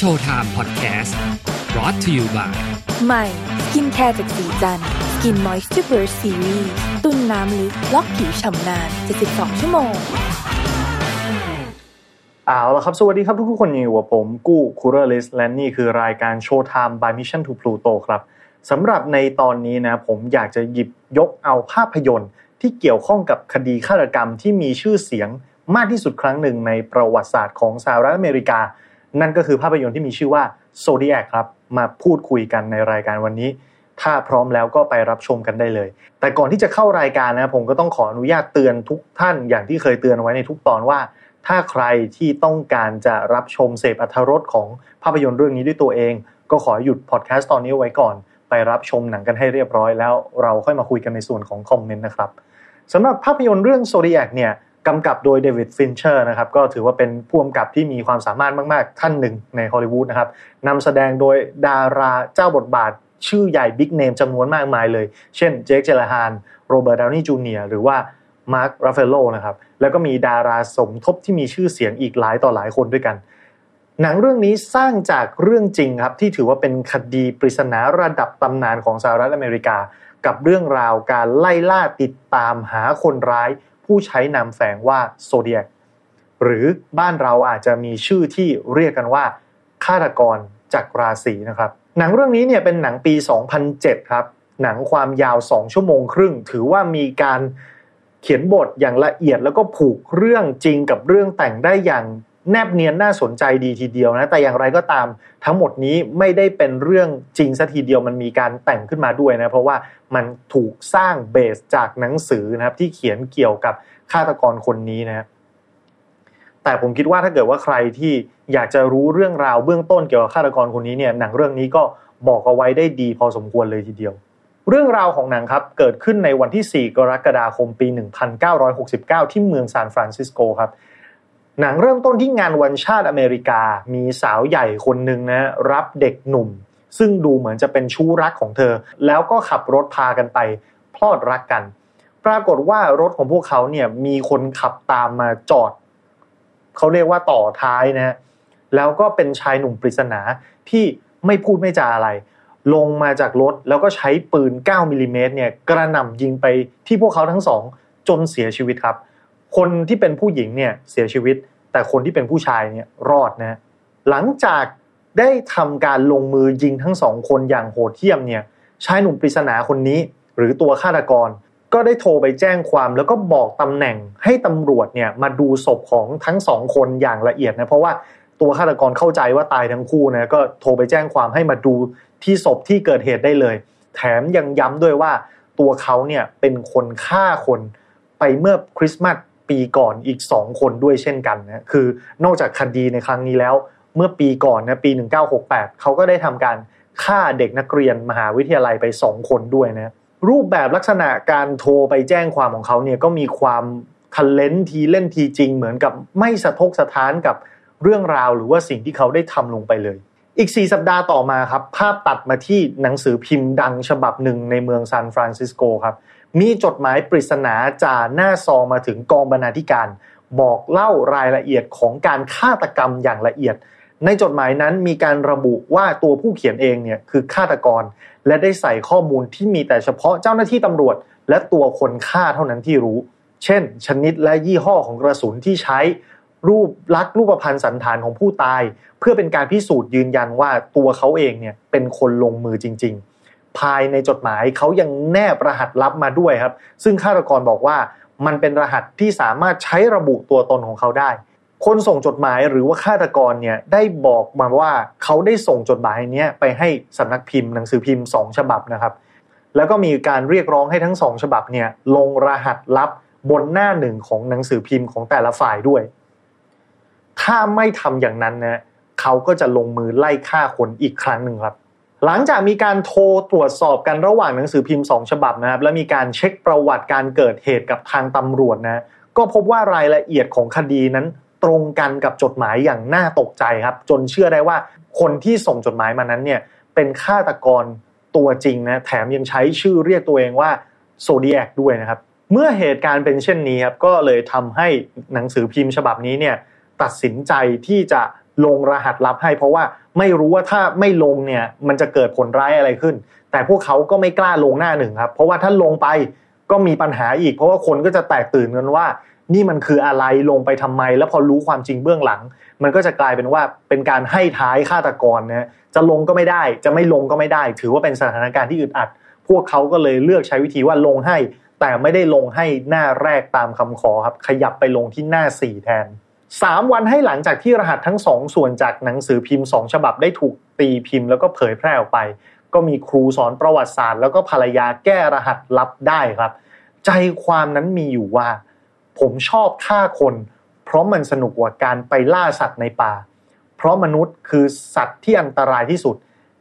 Showtime Podcast brought to you by ใหม่ skincare จากศรีจันทร์ Skin Moisture Burst Series ตุนน้ำลึกล็อกผิวฉ่ำนาน 72 ชั่วโมงเอาละครับ สวัสดีครับทุกๆคนอยู่กับผมกู้คูเรอร์ลิสและนี่คือรายการโชว์ไทม์ by Mission to Pluto ครับสำหรับในตอนนี้นะผมอยากจะหยิบยกเอาภาพยนตร์ที่เกี่ยวข้องกับคดีฆาตกรรมที่มีชื่อเสียงมากที่สุดครั้งหนึ่งในประวัติศาสตร์ของสหรัฐอเมริกา นั่นก็คือภาพยนตร์ที่มีชื่อว่า Zodiac ครับ มาพูดคุยกันในรายการวันนี้ ถ้าพร้อมแล้วก็ไปรับชมกันได้เลย แต่ก่อนที่จะเข้ารายการนะผมก็ต้องขออนุญาตเตือนทุกท่านอย่างที่เคยเตือนไว้ในทุกตอนว่า ถ้าใครที่ต้องการจะรับชมเสพอรรถรสของภาพยนตร์เรื่องนี้ด้วยตัวเอง ก็ขอหยุดพอดแคสต์ตอนนี้ไว้ก่อน ไปรับชมหนังกันให้เรียบร้อยแล้วเราค่อยมาคุยกันในส่วนของคอมเมนต์นะครับสำหรับภาพยนตร์เรื่อง Zodiac เนี่ย กำกับโดยเดวิดฟินเชอร์นะครับก็ถือว่าเป็นผู้กำกับที่มีความสามารถมาก ๆ ท่านหนึ่งในฮอลลีวูดนะครับนำแสดงโดยดาราเจ้าบทบาทชื่อใหญ่ big name จำนวนมากมายเลย เช่นเจคจิลเลนฮาลโรเบิร์ตดาวนี่จูเนียร์หรือว่ามาร์ครัฟฟาโลนะครับแล้วก็มีดาราสมทบที่มีชื่อเสียงอีกหลายต่อหลายคนด้วยกัน หนังเรื่องนี้สร้างจากเรื่องจริงครับที่ถือว่าเป็นคดีปริศนาระดับตำนานของสหรัฐอเมริกา กับเรื่องราวการไล่ล่าติดตามหาคนร้าย ผู้ใช้นามแฝงว่าโซเดียกหรือบ้านเราอาจจะมีชื่อที่เรียกกันว่าฆาตกรจากราศีนะครับ หนังเรื่องนี้เนี่ยเป็นหนังปี 2007 ครับ หนังความยาว 2 ชั่วโมงครึ่ง ถือว่ามีการเขียนบทอย่างละเอียดแล้วก็ผูกเรื่องจริงกับเรื่องแต่งได้อย่าง แนบเนียนน่าสนใจดีทีเดียวนะ แต่อย่างไรก็ตามทั้งหมดนี้ไม่ได้เป็นเรื่องจริงซะทีเดียวมันมีการแต่งขึ้นมาด้วยนะ เพราะว่ามันถูกสร้างเบสจากหนังสือนะครับที่เขียนเกี่ยวกับฆาตกรคนนี้นะแต่ผมคิดว่าถ้าเกิดว่าใครที่อยากจะรู้เรื่องราวเบื้องต้นเกี่ยวกับฆาตกรคนนี้เนี่ยหนังเรื่องนี้ก็บอกเอาไว้ได้ดีพอสมควรเลยทีเดียวเรื่องราวของหนังครับ เกิดขึ้นในวันที่ 4 กรกฎาคมปี 1969 ที่เมืองซานฟรานซิสโกครับ หนังเริ่มต้นที่งานวันชาติอเมริกา มีสาวใหญ่คนหนึ่งนะรับเด็กหนุ่ม ซึ่งดูเหมือนจะเป็นชู้รักของเธอ แล้วก็ขับรถพากันไป พลอดรักกัน ปรากฏว่ารถของพวกเขาเนี่ยมีคนขับตามมาจอด เขาเรียกว่าต่อท้ายนะฮะแล้วก็เป็นชายหนุ่มปริศนาที่ไม่พูดไม่จาอะไร ลงมาจากรถแล้วก็ใช้ปืน 9มิลิเมตรเนี่ยกระหน่ำยิงไปที่พวกเขาทั้งสองจนเสียชีวิตครับ คนที่เป็นผู้หญิงเนี่ยเสียชีวิต แต่คนที่เป็นผู้ชายเนี่ยรอดนะหลังจากได้ทำการลงมือยิงทั้งสองคนอย่างโหดเหี้ยมเนี่ยชายหนุ่มปริศนาคนนี้ หรือตัวฆาตกร ก็ได้โทรไปแจ้งความแล้วก็บอกตำแหน่งให้ตำรวจเนี่ยมาดูศพของทั้งสองคนอย่างละเอียดนะเพราะว่าตัวฆาตกรเข้าใจว่าตายทั้งคู่นะก็โทรไปแจ้งความให้มาดูที่ศพที่เกิดเหตุได้เลย แถมยังย้ำด้วยว่าตัวเขาเนี่ยเป็นคนฆ่าคนไปเมื่อคริสต์มาส ปีก่อนอีก 2 คนด้วยเช่นกันนะคือนอกจากคดีในครั้งนี้แล้ว เมื่อปีก่อนนะปี 1968 เขาก็ได้ทำการฆ่าเด็กนักเรียนมหาวิทยาลัยไป 2 คนด้วยนะรูปแบบลักษณะการโทรไปแจ้งความของเขาเนี่ยก็มีความทันเลนทีเล่นทีจริง เหมือนกับไม่สะทกสะท้านกับเรื่องราวหรือว่าสิ่งที่เขาได้ทำลงไปเลย อีก 4 สัปดาห์ต่อมาครับ ภาพตัดมาที่หนังสือพิมพ์ดังฉบับหนึ่งในเมืองซานฟรานซิสโกครับ มีจดหมายปริศนาจ่าหน้าซองมาถึงกองบรรณาธิการ บอกเล่ารายละเอียดของการฆาตกรรมอย่างละเอียด ในจดหมายนั้นมีการระบุว่าตัวผู้เขียนเองเนี่ยคือฆาตกร และได้ใส่ข้อมูลที่มีแต่เฉพาะเจ้าหน้าที่ตำรวจ และตัวคนฆ่าเท่านั้นที่รู้ เช่น ชนิดและยี่ห้อของกระสุนที่ใช้ รูปลักษณ์รูปพรรณสันฐานของผู้ตาย เพื่อเป็นการพิสูจน์ยืนยันว่าตัวเขาเองเนี่ยเป็นคนลงมือจริง ๆ ภายในจดหมายเขายังแนบรหัสลับมาด้วยครับ ซึ่งฆาตกรบอกว่ามันเป็นรหัสที่สามารถใช้ระบุตัวตนของเขาได้ คนส่งจดหมายหรือว่าฆาตกรเนี่ยได้บอกมาว่าเขาได้ส่งจดหมายนี้ไปให้สำนักพิมพ์หนังสือพิมพ์สองฉบับนะครับ แล้วก็มีการเรียกร้องให้ทั้งสองฉบับเนี่ยลงรหัสลับบนหน้าหนึ่งของหนังสือพิมพ์ของแต่ละฝ่ายด้วย ถ้าไม่ทำอย่างนั้นนะเขาก็จะลงมือไล่ฆ่าคนอีกครั้งหนึ่งครับ หลังจากมีการโทรตรวจสอบกันระหว่างหนังสือพิมพ์สองฉบับนะครับ และมีการเช็คประวัติการเกิดเหตุกับทางตำรวจนะ ก็พบว่ารายละเอียดของคดีนั้นตรงกันกับจดหมายอย่างน่าตกใจครับ จนเชื่อได้ว่าคนที่ส่งจดหมายมานั้นเนี่ยเป็นฆาตกรตัวจริงนะแถมยังใช้ชื่อเรียกตัวเองว่าโซเดียกด้วยนะครับ เมื่อเหตุการณ์เป็นเช่นนี้ครับก็เลยทำให้หนังสือพิมพ์ฉบับนี้เนี่ยตัดสินใจที่จะ ลงรหัสลับให้ เพราะว่าไม่รู้ว่าถ้าไม่ลงเนี่ยมันจะเกิดผลร้ายอะไรขึ้น แต่พวกเขาก็ไม่กล้าลงหน้าหนึ่งครับ เพราะว่าถ้าลงไปก็มีปัญหาอีก เพราะว่าคนก็จะแตกตื่นกันว่า นี่มันคืออะไรลงไปทำไม แล้วพอรู้ความจริงเบื้องหลัง มันก็จะกลายเป็นว่าเป็นการให้ท้ายฆาตกรนะจะลงก็ไม่ได้ จะไม่ลงก็ไม่ได้ ถือว่าเป็นสถานการณ์ที่อึดอัด พวกเขาก็เลยเลือกใช้วิธีว่าลงให้ แต่ไม่ได้ลงให้หน้าแรกตามคำขอครับ ขยับไปลงที่หน้าสี่แทน สามวันให้หลังจากที่รหัสทั้งสองส่วนจากหนังสือพิมพ์สองฉบับได้ถูกตีพิมพ์แล้วก็เผยแพร่ออกไป ก็มีครูสอนประวัติศาสตร์ แล้วก็ภรรยาแก้รหัสลับได้ครับ ใจความนั้นมีอยู่ว่า ผมชอบฆ่าคน เพราะมันสนุกกว่าการไปล่าสัตว์ในป่า เพราะมนุษย์คือสัตว์ที่อันตรายที่สุด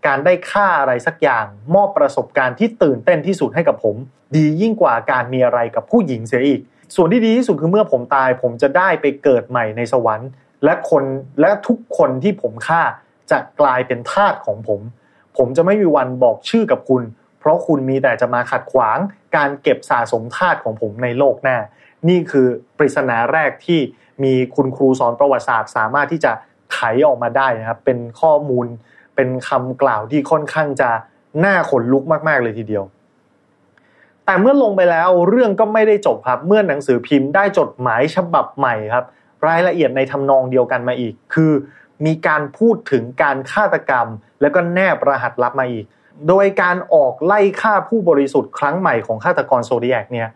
การได้ฆ่าอะไรสักอย่าง มอบประสบการณ์ที่ตื่นเต้นที่สุดให้กับผม ดียิ่งกว่าการมีอะไรกับผู้หญิงเสียอีก ส่วนที่ดีที่สุดคือเมื่อผมตาย ผมจะได้ไปเกิดใหม่ในสวรรค์ และคนและทุกคนที่ผมฆ่าจะกลายเป็นทาสของผม ผมจะไม่มีวันบอกชื่อกับคุณ เพราะคุณมีแต่จะมาขัดขวางการเก็บสะสมทาสของผมในโลกหน้า นี่คือปริศนาแรกที่มีคุณครูสอนประวัติศาสตร์ สามารถที่จะไขออกมาได้นะครับเป็นข้อมูลเป็นคำกล่าวที่ค่อนข้างจะน่าขนลุกมาก ๆ เลยทีเดียว แต่เมื่อลงไปแล้วเรื่องก็ไม่ได้จบครับ เมื่อหนังสือพิมพ์ได้จดหมายฉบับใหม่ครับ รายละเอียดในทำนองเดียวกันมาอีก คือมีการพูดถึงการฆาตกรรม แล้วก็แนบรหัสลับมาอีก โดยการออกไล่ฆ่าผู้บริสุทธิ์ครั้งใหม่ของฆาตกรโซเดียกเนี่ย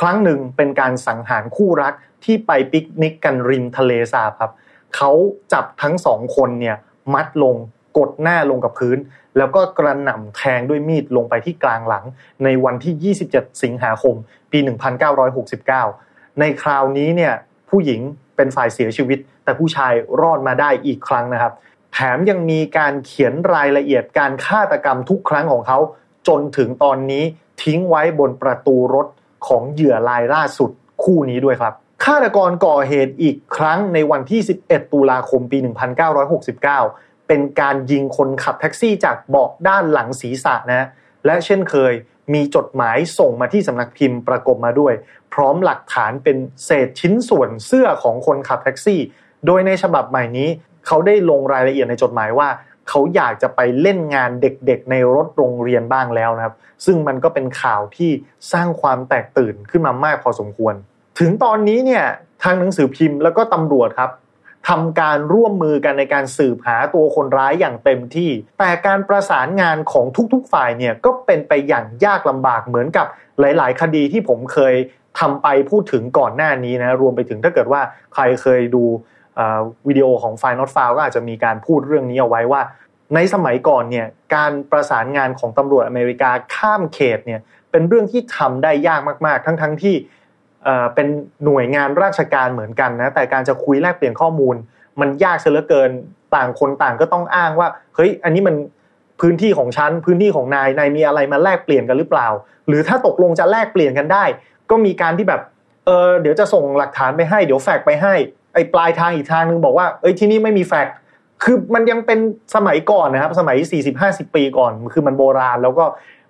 ครั้งหนึ่งเป็นการสังหารคู่รักที่ไปปิกนิกกันริมทะเลสาบครับเขาจับทั้งสองคนเนี่ยมัดลง กดหน้าลงกับพื้น แล้วก็กระหน่ำแทงด้วยมีดลงไปที่กลางหลัง ในวันที่ 27 สิงหาคม ปี 1969 ในคราวนี้เนี่ยผู้หญิงเป็นฝ่ายเสียชีวิต แต่ผู้ชายรอดมาได้อีกครั้งนะครับ แถมยังมีการเขียนรายละเอียดการฆาตกรรมทุกครั้งของเขาจนถึงตอนนี้ทิ้งไว้บนประตูรถของเหยื่อรายล่าสุดคู่นี้ด้วยครับฆาตกรก่อเหตุอีกครั้งในวันที่ 11 ตุลาคมปี 1969 เป็นการยิงคนขับแท็กซี่จากเบาะด้านหลังศีรษะนะ และเช่นเคยมีจดหมายส่งมาที่สำนักพิมพ์ประกบมาด้วย พร้อมหลักฐานเป็นเศษชิ้นส่วนเสื้อของคนขับแท็กซี่ โดยในฉบับใหม่นี้ เขาได้ลงรายละเอียดในจดหมายว่า เขาอยากจะไปเล่นงานเด็กๆ ในรถโรงเรียนบ้างแล้วนะครับ ซึ่งมันก็เป็นข่าวที่สร้างความแตกตื่นขึ้นมามากพอสมควร ถึงตอนนี้เนี่ยทางหนังสือพิมพ์แล้วก็ตำรวจครับ ทำการร่วมมือกันในการสืบหาตัวคนร้ายอย่างเต็มที่ แต่การประสานงานของทุกๆฝ่ายเนี่ยก็เป็นไปอย่างยากลำบากเหมือนกับหลาย ๆ คดีที่ผมเคยทำไปพูดถึงก่อนหน้านี้นะรวมไปถึงถ้าเกิดว่าใครเคยดูวิดีโอของไฟนอตฟาวก็อาจจะมีการพูดเรื่องนี้เอาไว้ว่า ในสมัยก่อนเนี่ยการประสานงานของตำรวจอเมริกาข้ามเขตเนี่ยเป็นเรื่องที่ทำได้ยากมากๆ ทั้งๆทที่ เป็นหน่วยงานราชการเหมือนกันนะแต่การจะคุยแลกเปลี่ยนข้อมูล มันยากเสียเหลือเกินต่างคนต่างก็ต้องอ้างว่าเฮ้ยอันนี้มันพื้นที่ของฉันพื้นที่ของนายนายมีอะไรมาแลกเปลี่ยนกันหรือเปล่า หรือถ้าตกลงจะแลกเปลี่ยนกันได้ ก็มีการที่แบบเออเดี๋ยวจะส่งหลักฐานไปให้เดี๋ยวแฟกไปให้ไอ้ปลายทางอีกทางนึงบอกว่าเอ้ยที่นี่ไม่มีแฟกคือมันยังเป็นสมัยก่อนนะครับ สมัย 40-50 ปีก่อน คือมันโบราณ แล้วก็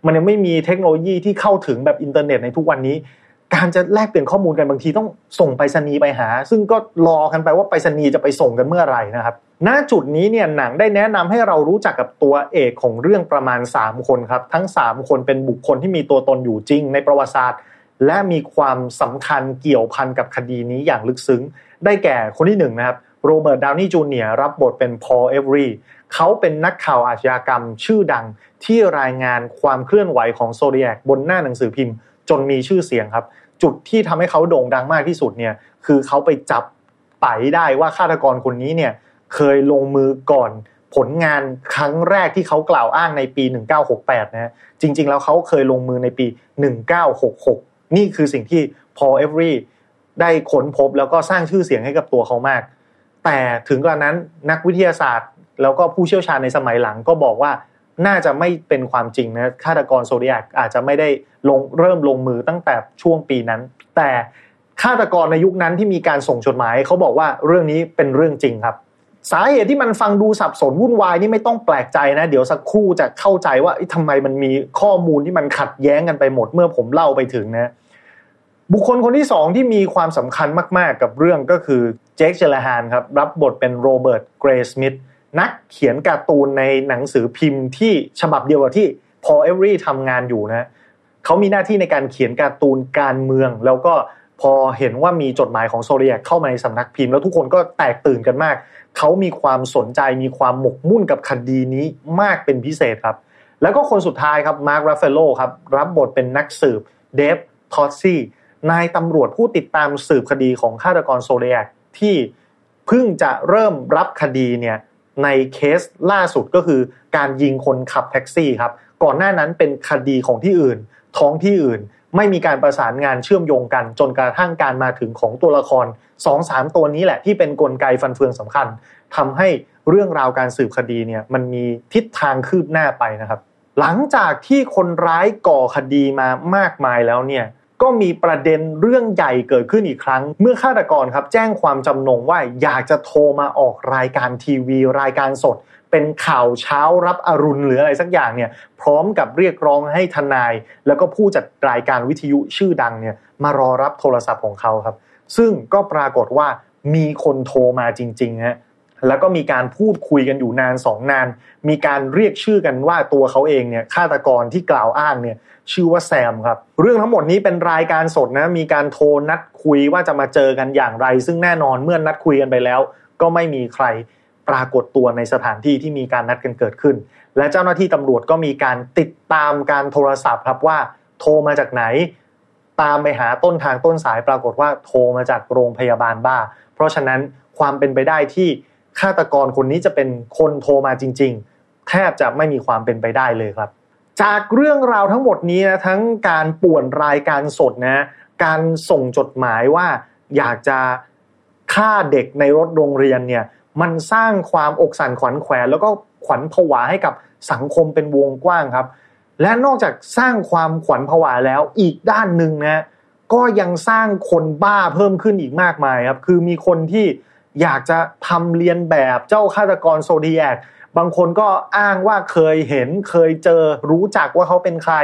มันยังไม่มีเทคโนโลยีที่เข้าถึงแบบอินเทอร์เน็ตในทุกวันนี้ การจะแลกเปลี่ยนข้อมูลกันบางทีต้องส่งไปรษณีย์ไปหา ซึ่งก็รอกันไปว่าไปรษณีย์จะไปส่งกันเมื่อไหร่นะครับ ณจุดนี้เนี่ยหนังได้แนะนำให้เรารู้จักกับตัวเอกของเรื่องประมาณ 3 คนครับ ทั้ง 3 คนเป็นบุคคลที่มีตัวตนอยู่จริงในประวัติศาสตร์ และมีความสำคัญเกี่ยวพันกับคดีนี้อย่างลึกซึ้ง ได้แก่คนที่1 นะครับโรเบิร์ตดาวนี่จูเนียร์รับบทเป็นพอลเอเวอรี่เขาเป็นนักข่าวอาชญากรรมชื่อดังที่รายงานความเคลื่อนไหวของ Zodiac บนหน้าหนังสือพิมพ์ จนมีชื่อเสียงครับ จุดที่ทำให้เขาโด่งดังมากที่สุดเนี่ยคือเขาไปจับไปได้ว่าฆาตกรคนนี้เนี่ยเคยลงมือก่อนผลงานครั้งแรกที่เขากล่าวอ้างในปี 1968 นะจริง ๆ แล้วเขาเคยลงมือในปี 1966 นี่คือสิ่งที่พอเอฟรีได้ค้นพบแล้วก็สร้างชื่อเสียงให้กับตัวเขามาก แต่ถึงกระนั้นนักวิทยาศาสตร์ แล้วก็ผู้เชี่ยวชาญในสมัยหลังก็บอกว่า น่าจะไม่เป็นความจริงนะฆาตกรโซเดียกอาจจะไม่ได้ลงเริ่มลงมือตั้งแต่ช่วงปีนั้น แต่ฆาตกรในยุคนั้นที่มีการส่งจดหมายเขาบอกว่าเรื่องนี้เป็นเรื่องจริงครับ สาเหตุที่มันฟังดูสับสนวุ่นวายนี่ไม่ต้องแปลกใจนะ เดี๋ยวสักครู่จะเข้าใจว่าทำไมมันมีข้อมูลที่มันขัดแย้งกันไปหมดเมื่อผมเล่าไปถึงนะบุคคลคนที่สองที่มีความสำคัญมาก ๆ กับเรื่องก็คือเจคเจลฮานครับ รับบทเป็นโรเบิร์ตเกรสมิธ นักเขียนการ์ตูนในหนังสือพิมพ์ที่ฉบับเดียวกับที่พอลเอเวอรี่ทำงานอยู่นะเขามีหน้าที่ในการเขียนการ์ตูนการเมือง แล้วก็พอเห็นว่ามีจดหมายของ Zodiac เข้ามาในสำนักพิมพ์ แล้วทุกคนก็แตกตื่นกันมาก เขามีความสนใจมีความหมกมุ่นกับคดีนี้มากเป็นพิเศษครับ แล้วก็คนสุดท้ายครับมาร์ครัฟฟาโลครับรับบทเป็นนักสืบเดฟทอสกี้นายตำรวจผู้ติดตามสืบคดีของฆาตกร Zodiacที่เพิ่งจะเริ่มรับคดีเนี่ย ในเคสล่าสุดก็คือการยิงคนขับแท็กซี่ครับ ก่อนหน้านั้นเป็นคดีของที่อื่น ท้องที่อื่น ไม่มีการประสานงานเชื่อมโยงกัน จนกระทั่งการมาถึงของตัวละคร2อสามตัวนี้แหละที่เป็นนกลไกฟันเฟืองสำคัญทำให้เรื่องราวการสืบคดีเนี่ยมันมีทิศทางคืบหน้าไปนะครับ หลังจากที่คนร้ายก่อคดีมามากมายแล้วเนี่ย ก็มีประเด็นเรื่องใหญ่เกิดขึ้นอีกครั้ง เมื่อฆาตกรครับแจ้งความจำนงว่าอยากจะโทรมาออกรายการทีวีรายการสด เป็นข่าวเช้ารับอรุณหรืออะไรสักอย่างเนี่ยพร้อมกับเรียกร้องให้ทนาย แล้วก็ผู้จัดรายการวิทยุชื่อดังเนี่ยมารอรับโทรศัพท์ของเขาครับ ซึ่งก็ปรากฏว่ามีคนโทรมาจริงๆฮะแล้วก็มีการพูดคุยกันอยู่นานสองนาน มีการเรียกชื่อกันว่าตัวเขาเองเนี่ยฆาตกรที่กล่าวอ้างเนี่ย ชื่อว่าแซมครับ เรื่องทั้งหมดนี้เป็นรายการสดนะ มีการโทรนัดคุยว่าจะมาเจอกันอย่างไร ซึ่งแน่นอนเมื่อนัดคุยกันไปแล้ว ก็ไม่มีใครปรากฏตัวในสถานที่ที่มีการนัดกันเกิดขึ้น และเจ้าหน้าที่ตำรวจก็มีการติดตามการโทรศัพท์ครับว่าโทรมาจากไหน ตามไปหาต้นทางต้นสายปรากฏว่าโทรมาจากโรงพยาบาลบ้า เพราะฉะนั้นความเป็นไปได้ที่ฆาตกรคนนี้จะเป็นคนโทรมาจริง ๆ แทบจะไม่มีความเป็นไปได้เลยครับ จากเรื่องราวทั้งหมดนี้นะทั้งการป่วนรายการสดนะการส่งจดหมายว่าอยากจะฆ่าเด็กในรถโรงเรียนเนี่ยมันสร้างความอกสั่นขวัญแขวนแล้วก็ขวัญผวาให้กับสังคมเป็นวงกว้างครับ และนอกจากสร้างความขวัญผวาแล้วอีกด้านหนึ่งนะก็ยังสร้างคนบ้าเพิ่มขึ้นอีกมากมายครับคือมีคนที่อยากจะทำเรียนแบบเจ้าฆาตกรโซดีแอก บางคนก็อ้างว่าเคยเห็นเคยเจอรู้จักว่าเขาเป็นใคร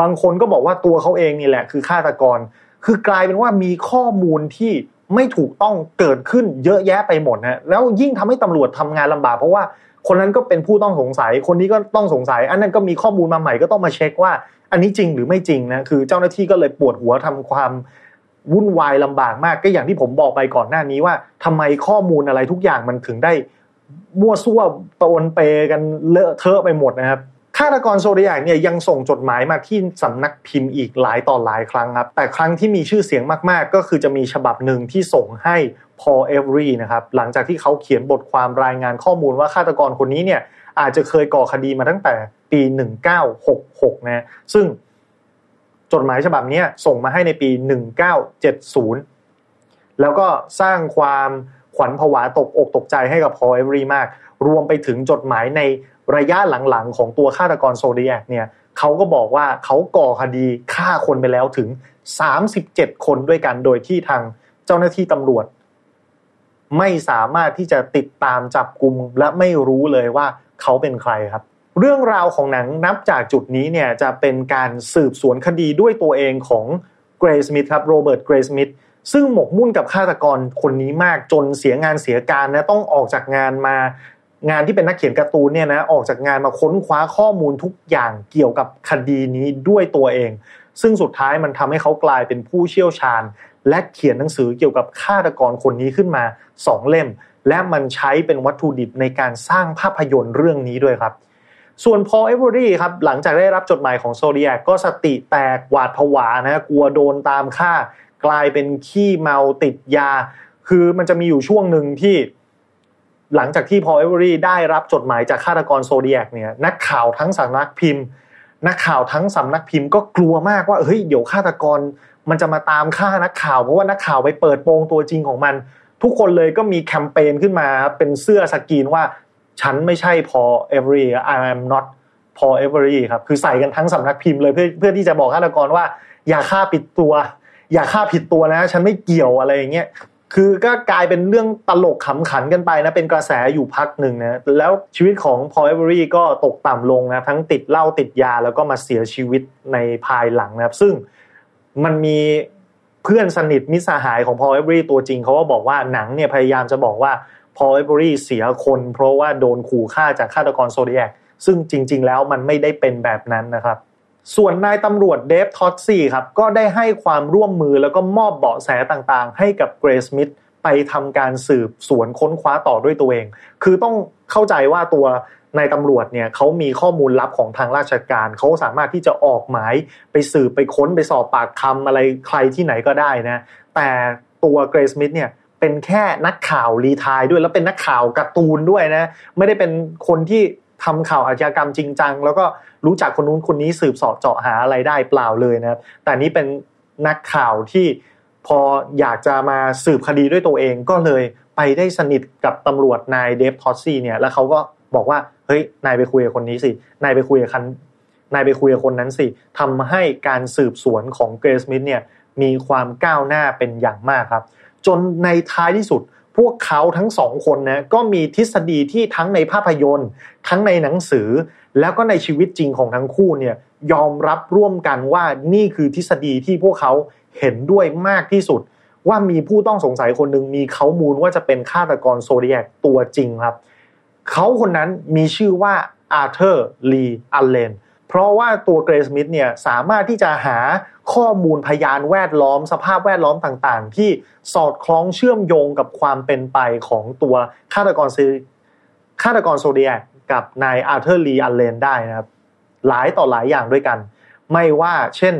บางคนก็บอกว่าตัวเขาเองนี่แหละ คือฆาตกร คือกลายเป็นว่ามีข้อมูลที่ไม่ถูกต้องเกิดขึ้นเยอะแยะไปหมดนะแล้วยิ่งทำให้ตำรวจทำงานลำบากเพราะว่าคนนั้นก็เป็นผู้ต้องสงสัย คนนี้ก็ต้องสงสัย อันนั้นก็มีข้อมูลมาใหม่ก็ต้องมาเช็คว่า อันนี้จริงหรือไม่จริงนะคือเจ้าหน้าที่ก็เลยปวดหัวทำความวุ่นวายลำบากมากก็อย่างที่ผมบอกไปก่อนหน้านี้ว่าทำไมข้อมูลอะไรทุกอย่างมันถึงได้ มั่วซั่วปนเปกันเลอะเทอะไปหมดนะครับฆาตกร Zodiac เนี่ยยังส่งจดหมายมาที่สำนักพิมพ์อีกหลายต่อหลายครั้งครับแต่ครั้งที่มีชื่อเสียงมากๆ ก็คือจะมีฉบับหนึ่งที่ส่งให้พอลเอเวอรี่นะครับหลังจากที่เขาเขียนบทความรายงานข้อมูลว่าฆาตกรคนนี้เนี่ยอาจจะเคยก่อคดีมาตั้งแต่ปี 1966 นะซึ่งจดหมายฉบับนี้ส่งมาให้ในปี 1970 แล้วก็สร้างความ ขวัญผวาตกอกตกใจให้กับพอเอเวอรี่มาก รวมไปถึงจดหมายในระยะหลังๆ ของตัวฆาตกรโซเดียกเนี่ยเขาก็บอกว่าเขาก่อคดีฆ่าคนไปแล้วถึง 37 คนด้วยกันโดยที่ทางเจ้าหน้าที่ตำรวจ ไม่สามารถที่จะติดตามจับกลุ่มและไม่รู้เลยว่าเขาเป็นใครครับ เรื่องราวของหนังนับจากจุดนี้เนี่ยจะเป็นการสืบสวนคดีด้วยตัวเองของเกรซมิธครับโรเบิร์ตเกรซมิธ ซึ่งหมกมุ่นกับฆาตกรคนนี้มากจนเสียงานเสียการนะต้องออกจากงานมางานที่เป็นนักเขียนการ์ตูนเนี่ยนะออกจากงานมาค้นคว้าข้อมูลทุกอย่างเกี่ยวกับคดีนี้ด้วยตัวเอง ซึ่งสุดท้ายมันทำให้เขากลายเป็นผู้เชี่ยวชาญ และเขียนหนังสือเกี่ยวกับฆาตกรคนนี้ขึ้นมาสองเล่ม และมันใช้เป็นวัตถุดิบในการสร้างภาพยนตร์เรื่องนี้ด้วยครับ ส่วนพอลเอเวอรี่ครับหลังจากได้รับจดหมายของ Zodiac ก็สติแตกหวาดผวานะกลัวโดนตามฆ่ากลายเป็นขี้เมาติดยา คือมันจะมีอยู่ช่วงหนึ่งที่หลังจากที่พอลเอเวอรี่ได้รับจดหมายจากฆาตกร Zodiac เนี่ยนักข่าวทั้งสำนักพิมพ์ นักข่าวทั้งสำนักพิมพ์ก็กลัวมากว่าเฮ้ยเดี๋ยวฆาตกรมันจะมาตามฆ่านักข่าว เพราะว่านักข่าวไปเปิดโปงตัวจริงของมัน ทุกคนเลยก็มีแคมเปญขึ้นมาเป็นเสื้อสกรีนว่า ฉันไม่ใช่พอลเอเวอรี่ I am not พอเอเวอรี่ครับคือใส่กันทั้งสำนักพิมพ์เลยเพื่อเพื่อที่จะบอกฆาตกรว่า อย่าฆ่าปิดตัว อย่าฆ่าผิดตัวนะ ฉันไม่เกี่ยวอะไรอย่างเงี้ยคือก็กลายเป็นเรื่องตลกขำขันกันไปนะ เป็นกระแสอยู่พักหนึ่งนะแล้วชีวิตของพอเอเวอรี่ก็ตกต่ำลงนะ ทั้งติดเหล้าติดยาแล้วก็มาเสียชีวิตในภายหลังนะครับ ซึ่งมันมีเพื่อนสนิทมิสหายของพอลเอเวอรี่ตัวจริงเขาก็บอกว่าหนังเนี่ยพยายามจะบอกว่า พอลเอเวอรี่เสียคน เพราะว่าโดนขู่ฆ่าจากฆาตกร Zodiac ซึ่งจริง ๆ แล้วมันไม่ได้เป็นแบบนั้นนะครับ ส่วนนายตำรวจเดฟทอสกี้ครับก็ได้ให้ความร่วมมือแล้วก็มอบเบาะแสต่างๆ ให้กับเกรย์สมิธไปทำการสืบสวนค้นคว้าต่อด้วยตัวเอง คือต้องเข้าใจว่าตัวนายตำรวจเนี่ยเขามีข้อมูลลับของทางราชการเขาสามารถที่จะออกหมายไปสืบไปค้นไปสอบปากคำอะไรใครที่ไหนก็ได้นะ แต่ตัวเกรซมิธเนี่ย เป็นแค่นักข่าวรีทายด้วย แล้วเป็นนักข่าวการ์ตูนด้วยนะ ไม่ได้เป็นคนที่ทำข่าวอาชญากรรมจริงจัง แล้วก็รู้จักคนนู้นคนนี้สืบสอบเจาะหาอะไรได้เปล่าเลยนะแต่นี้เป็นนักข่าวที่พออยากจะมาสืบคดีด้วยตัวเองก็เลยไปได้สนิทกับตำรวจนายเดฟทอสซี่เนี่ยแล้วเขาก็บอกว่าเฮ้ยนายไปคุยกับคนนี้สินายไปคุยกับคันนายไปคุยกับคนนั้นสิทำให้การสืบสวนของเกรซมิธเนี่ยมีความก้าวหน้าเป็นอย่างมากครับ จนในท้ายที่สุด พวกเขาทั้งสองคนนะก็มีทฤษฎีที่ทั้งในภาพยนตร์ ทั้งในหนังสือ แล้วก็ในชีวิตจริงของทั้งคู่เนี่ยยอมรับร่วมกันว่านี่คือทฤษฎีที่พวกเขาเห็นด้วยมากที่สุด ว่ามีผู้ต้องสงสัยคนหนึ่งมีเค้ามูลว่าจะเป็นฆาตกร Zodiac ตัวจริงครับ เขาคนนั้นมีชื่อว่าอาร์เธอร์ลีอัลเลน เพราะว่าตัวเกรย์สมิธเนี่ยสามารถที่จะหาข้อมูลพยานแวดล้อม สภาพแวดล้อมต่างๆ ที่สอดคล้องเชื่อมโยงกับความเป็นไปของตัวฆาตกรฆาตกร Zodiacับนายอาร์เธอร์ลีอัลเลนได้นะครับ หลายต่อหลายอย่างด้วยกัน ไม่ว่าเช่น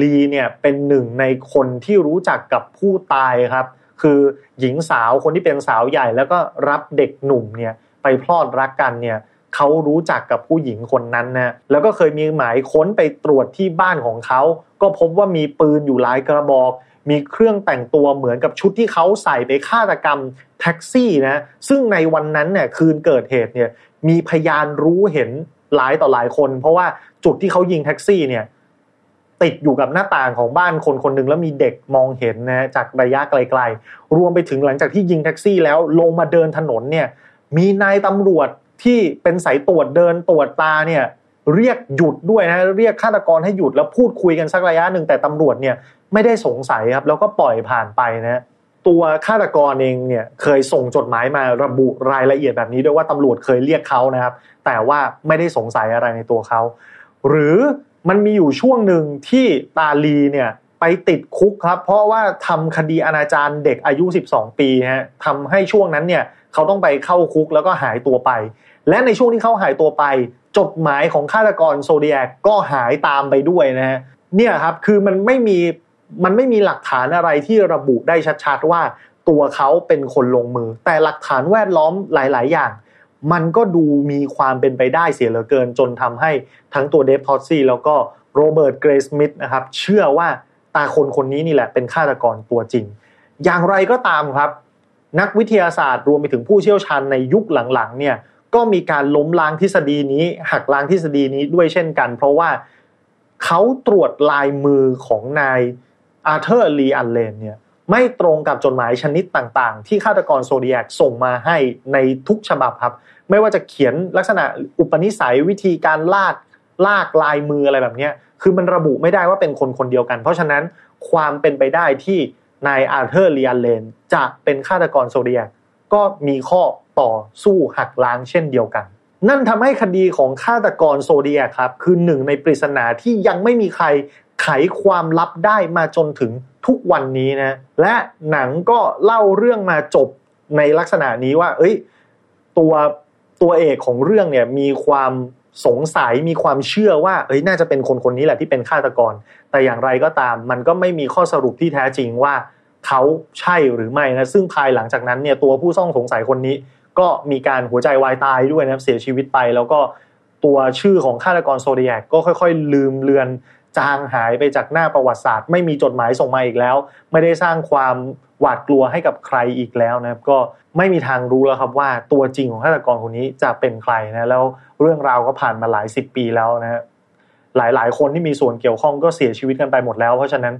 ลีเนี่ยเป็นหนึ่งในคนที่รู้จักกับผู้ตายครับ คือหญิงสาวคนที่เป็นสาวใหญ่แล้วก็รับเด็กหนุ่มเนี่ยไปพลอดรักกันเนี่ย เขารู้จักกับผู้หญิงคนนั้นนะแล้วก็เคยมีหมายค้นไปตรวจที่บ้านของเขา ก็พบว่ามีปืนอยู่หลายกระบอก มีเครื่องแต่งตัวเหมือนกับชุดที่เขาใส่ไปฆาตกรรมแท็กซี่นะซึ่งในวันนั้นเนี่ยคืนเกิดเหตุเนี่ยมีพยานรู้เห็นหลายต่อหลายคน เพราะว่าจุดที่เขายิงแท็กซี่เนี่ยติดอยู่กับหน้าต่างของบ้านคนคนหนึ่งแล้วมีเด็กมองเห็นนะจากระยะไกล ๆ รวมไปถึงหลังจากที่ยิงแท็กซี่แล้วลงมาเดินถนนเนี่ยมีนายตำรวจ ที่เป็นสายตรวจเดินตรวจตาเนี่ยเรียกหยุดด้วยนะเรียกฆาตกรให้หยุดแล้วพูดคุยกันสักระยะหนึ่งแต่ตำรวจเนี่ยไม่ได้สงสัยครับแล้วก็ปล่อยผ่านไปนะตัวฆาตกรเองเนี่ยเคยส่งจดหมายมาระบุรายละเอียดแบบนี้ด้วยว่าตำรวจเคยเรียกเขานะครับ แต่ว่าไม่ได้สงสัยอะไรในตัวเขา หรือมันมีอยู่ช่วงหนึ่งที่ตาลีเนี่ยไปติดคุกครับ เพราะว่าทำคดีอนาจารเด็กอายุ 12 ปีฮะทำให้ช่วงนั้นเนี่ยเขาต้องไปเข้าคุกแล้วก็หายตัวไป และในช่วงที่เขาหายตัวไป จดหมายของฆาตกรโซเดียกก็หายตามไปด้วยนะฮะเนี่ยครับคือมันไม่มีมันไม่มีหลักฐานอะไรที่ระบุได้ชัดๆว่าตัวเขาเป็นคนลงมือ แต่หลักฐานแวดล้อมหลาย ๆ อย่าง มันก็ดูมีความเป็นไปได้เสียเหลือเกิน จนทำให้ทั้งตัวเดฟทอสกี้แล้วก็โรเบิร์ตเกรย์สมิธนะครับเชื่อว่าตาคนคนนี้นี่แหละเป็นฆาตกรตัวจริง อย่างไรก็ตามครับ นักวิทยาศาสตร์รวมไปถึงผู้เชี่ยวชาญในยุคหลังๆเนี่ย ก็มีการล้มล้างทฤษฎีนี้ หักล้างทฤษฎีนี้ด้วยเช่นกัน เพราะว่าเขาตรวจลายมือของนายอาร์เธอร์ลีอัลเลนเนี่ยไม่ตรงกับจดหมายชนิดต่างๆ ที่ฆาตกร Zodiac ส่งมาให้ในทุกฉบับครับ ไม่ว่าจะเขียนลักษณะอุปนิสัยวิธีการลากลากลายมืออะไรแบบนี้คือมันระบุไม่ได้ว่าเป็นคนคนเดียวกัน เพราะฉะนั้นความเป็นไปได้ที่นายอาร์เธอร์เลียนเลนจะเป็นฆาตกรโซเดียกก็มีข้อ ต่อสู้หักล้างเช่นเดียวกัน นั่นทำให้คดีของฆาตกรโซเดียครับ คือหนึ่งในปริศนาที่ยังไม่มีใครไขความลับได้มาจนถึงทุกวันนี้นะ และหนังก็เล่าเรื่องมาจบในลักษณะนี้ว่า เอ้ย ตัวตัวเอกของเรื่องเนี่ยมีความสงสัยมีความเชื่อว่า เอ้ยน่าจะเป็นคนคนนี้แหละที่เป็นฆาตกร แต่อย่างไรก็ตาม มันก็ไม่มีข้อสรุปที่แท้จริงว่าเขาใช่หรือไม่นะซึ่งภายหลังจากนั้นเนี่ยตัวผู้ต้องสงสัยคนนี้ ก็มีการหัวใจวายตายด้วยนะครับเสียชีวิตไป แล้วก็ตัวชื่อของฆาตกรโซเดียกก็ค่อยๆ ลืมเลือนจางหายไปจากหน้าประวัติศาสตร์ ไม่มีจดหมายส่งมาอีกแล้ว ไม่ได้สร้างความหวาดกลัวให้กับใครอีกแล้วนะครับ ก็ไม่มีทางรู้แล้วครับว่าตัวจริงของฆาตกรคนนี้จะเป็นใครนะแล้วเรื่องราวก็ผ่านมาหลายสิบปีแล้วนะหลายๆ คนที่มีส่วนเกี่ยวข้องก็เสียชีวิตกันไปหมดแล้ว เพราะฉะนั้น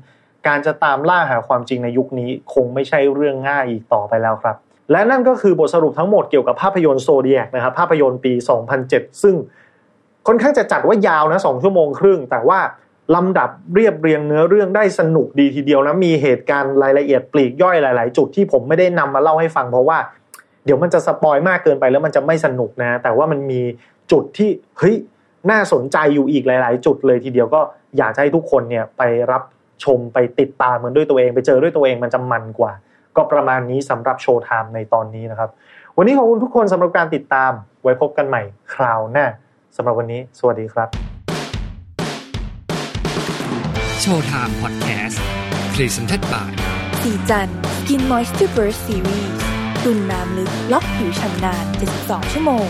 การจะตามล่าหาความจริงในยุคนี้คงไม่ใช่เรื่องง่ายอีกต่อไปแล้วครับ และนั่นก็คือบทสรุปทั้งหมดเกี่ยวกับภาพยนตร์โซเดียกนะครับภาพยนตร์ปี 2007 ซึ่งค่อนข้างจะจัดว่ายาวนะสองชั่วโมงครึ่ง แต่ว่าลำดับเรียบเรียงเนื้อเรื่องได้สนุกดีทีเดียวนะมีเหตุการณ์รายละเอียดปลีกย่อยหลาย ๆ จุดที่ผมไม่ได้นำมาเล่าให้ฟังเพราะว่า เดี๋ยวมันจะ spoil มากเกินไปแล้วมันจะไม่สนุกนะ แต่ว่ามันมีจุดที่เฮ้ยน่าสนใจอยู่อีกหลาย ๆ จุดเลยทีเดียวก็อยากให้ทุกคนเนี่ยไปรับชมไปติดตามมันด้วยตัวเอง ไปเจอด้วยตัวเองมันจะมันกว่า ก็ประมาณนี้สำหรับ Showtime ในตอนนี้นะครับ วันนี้ขอบคุณทุกคนสำหรับการติดตาม ไว้พบกันใหม่คราวหน้าสำหรับวันนี้ สวัสดีครับโชว์ไทม์พอดแคสต์พรีเซนต์ by สีจันสกินมอยส์เจอร์เบิร์ซีรีส์ตุนน้ำลึกล็อกผิวชำนาน72 ชั่วโมง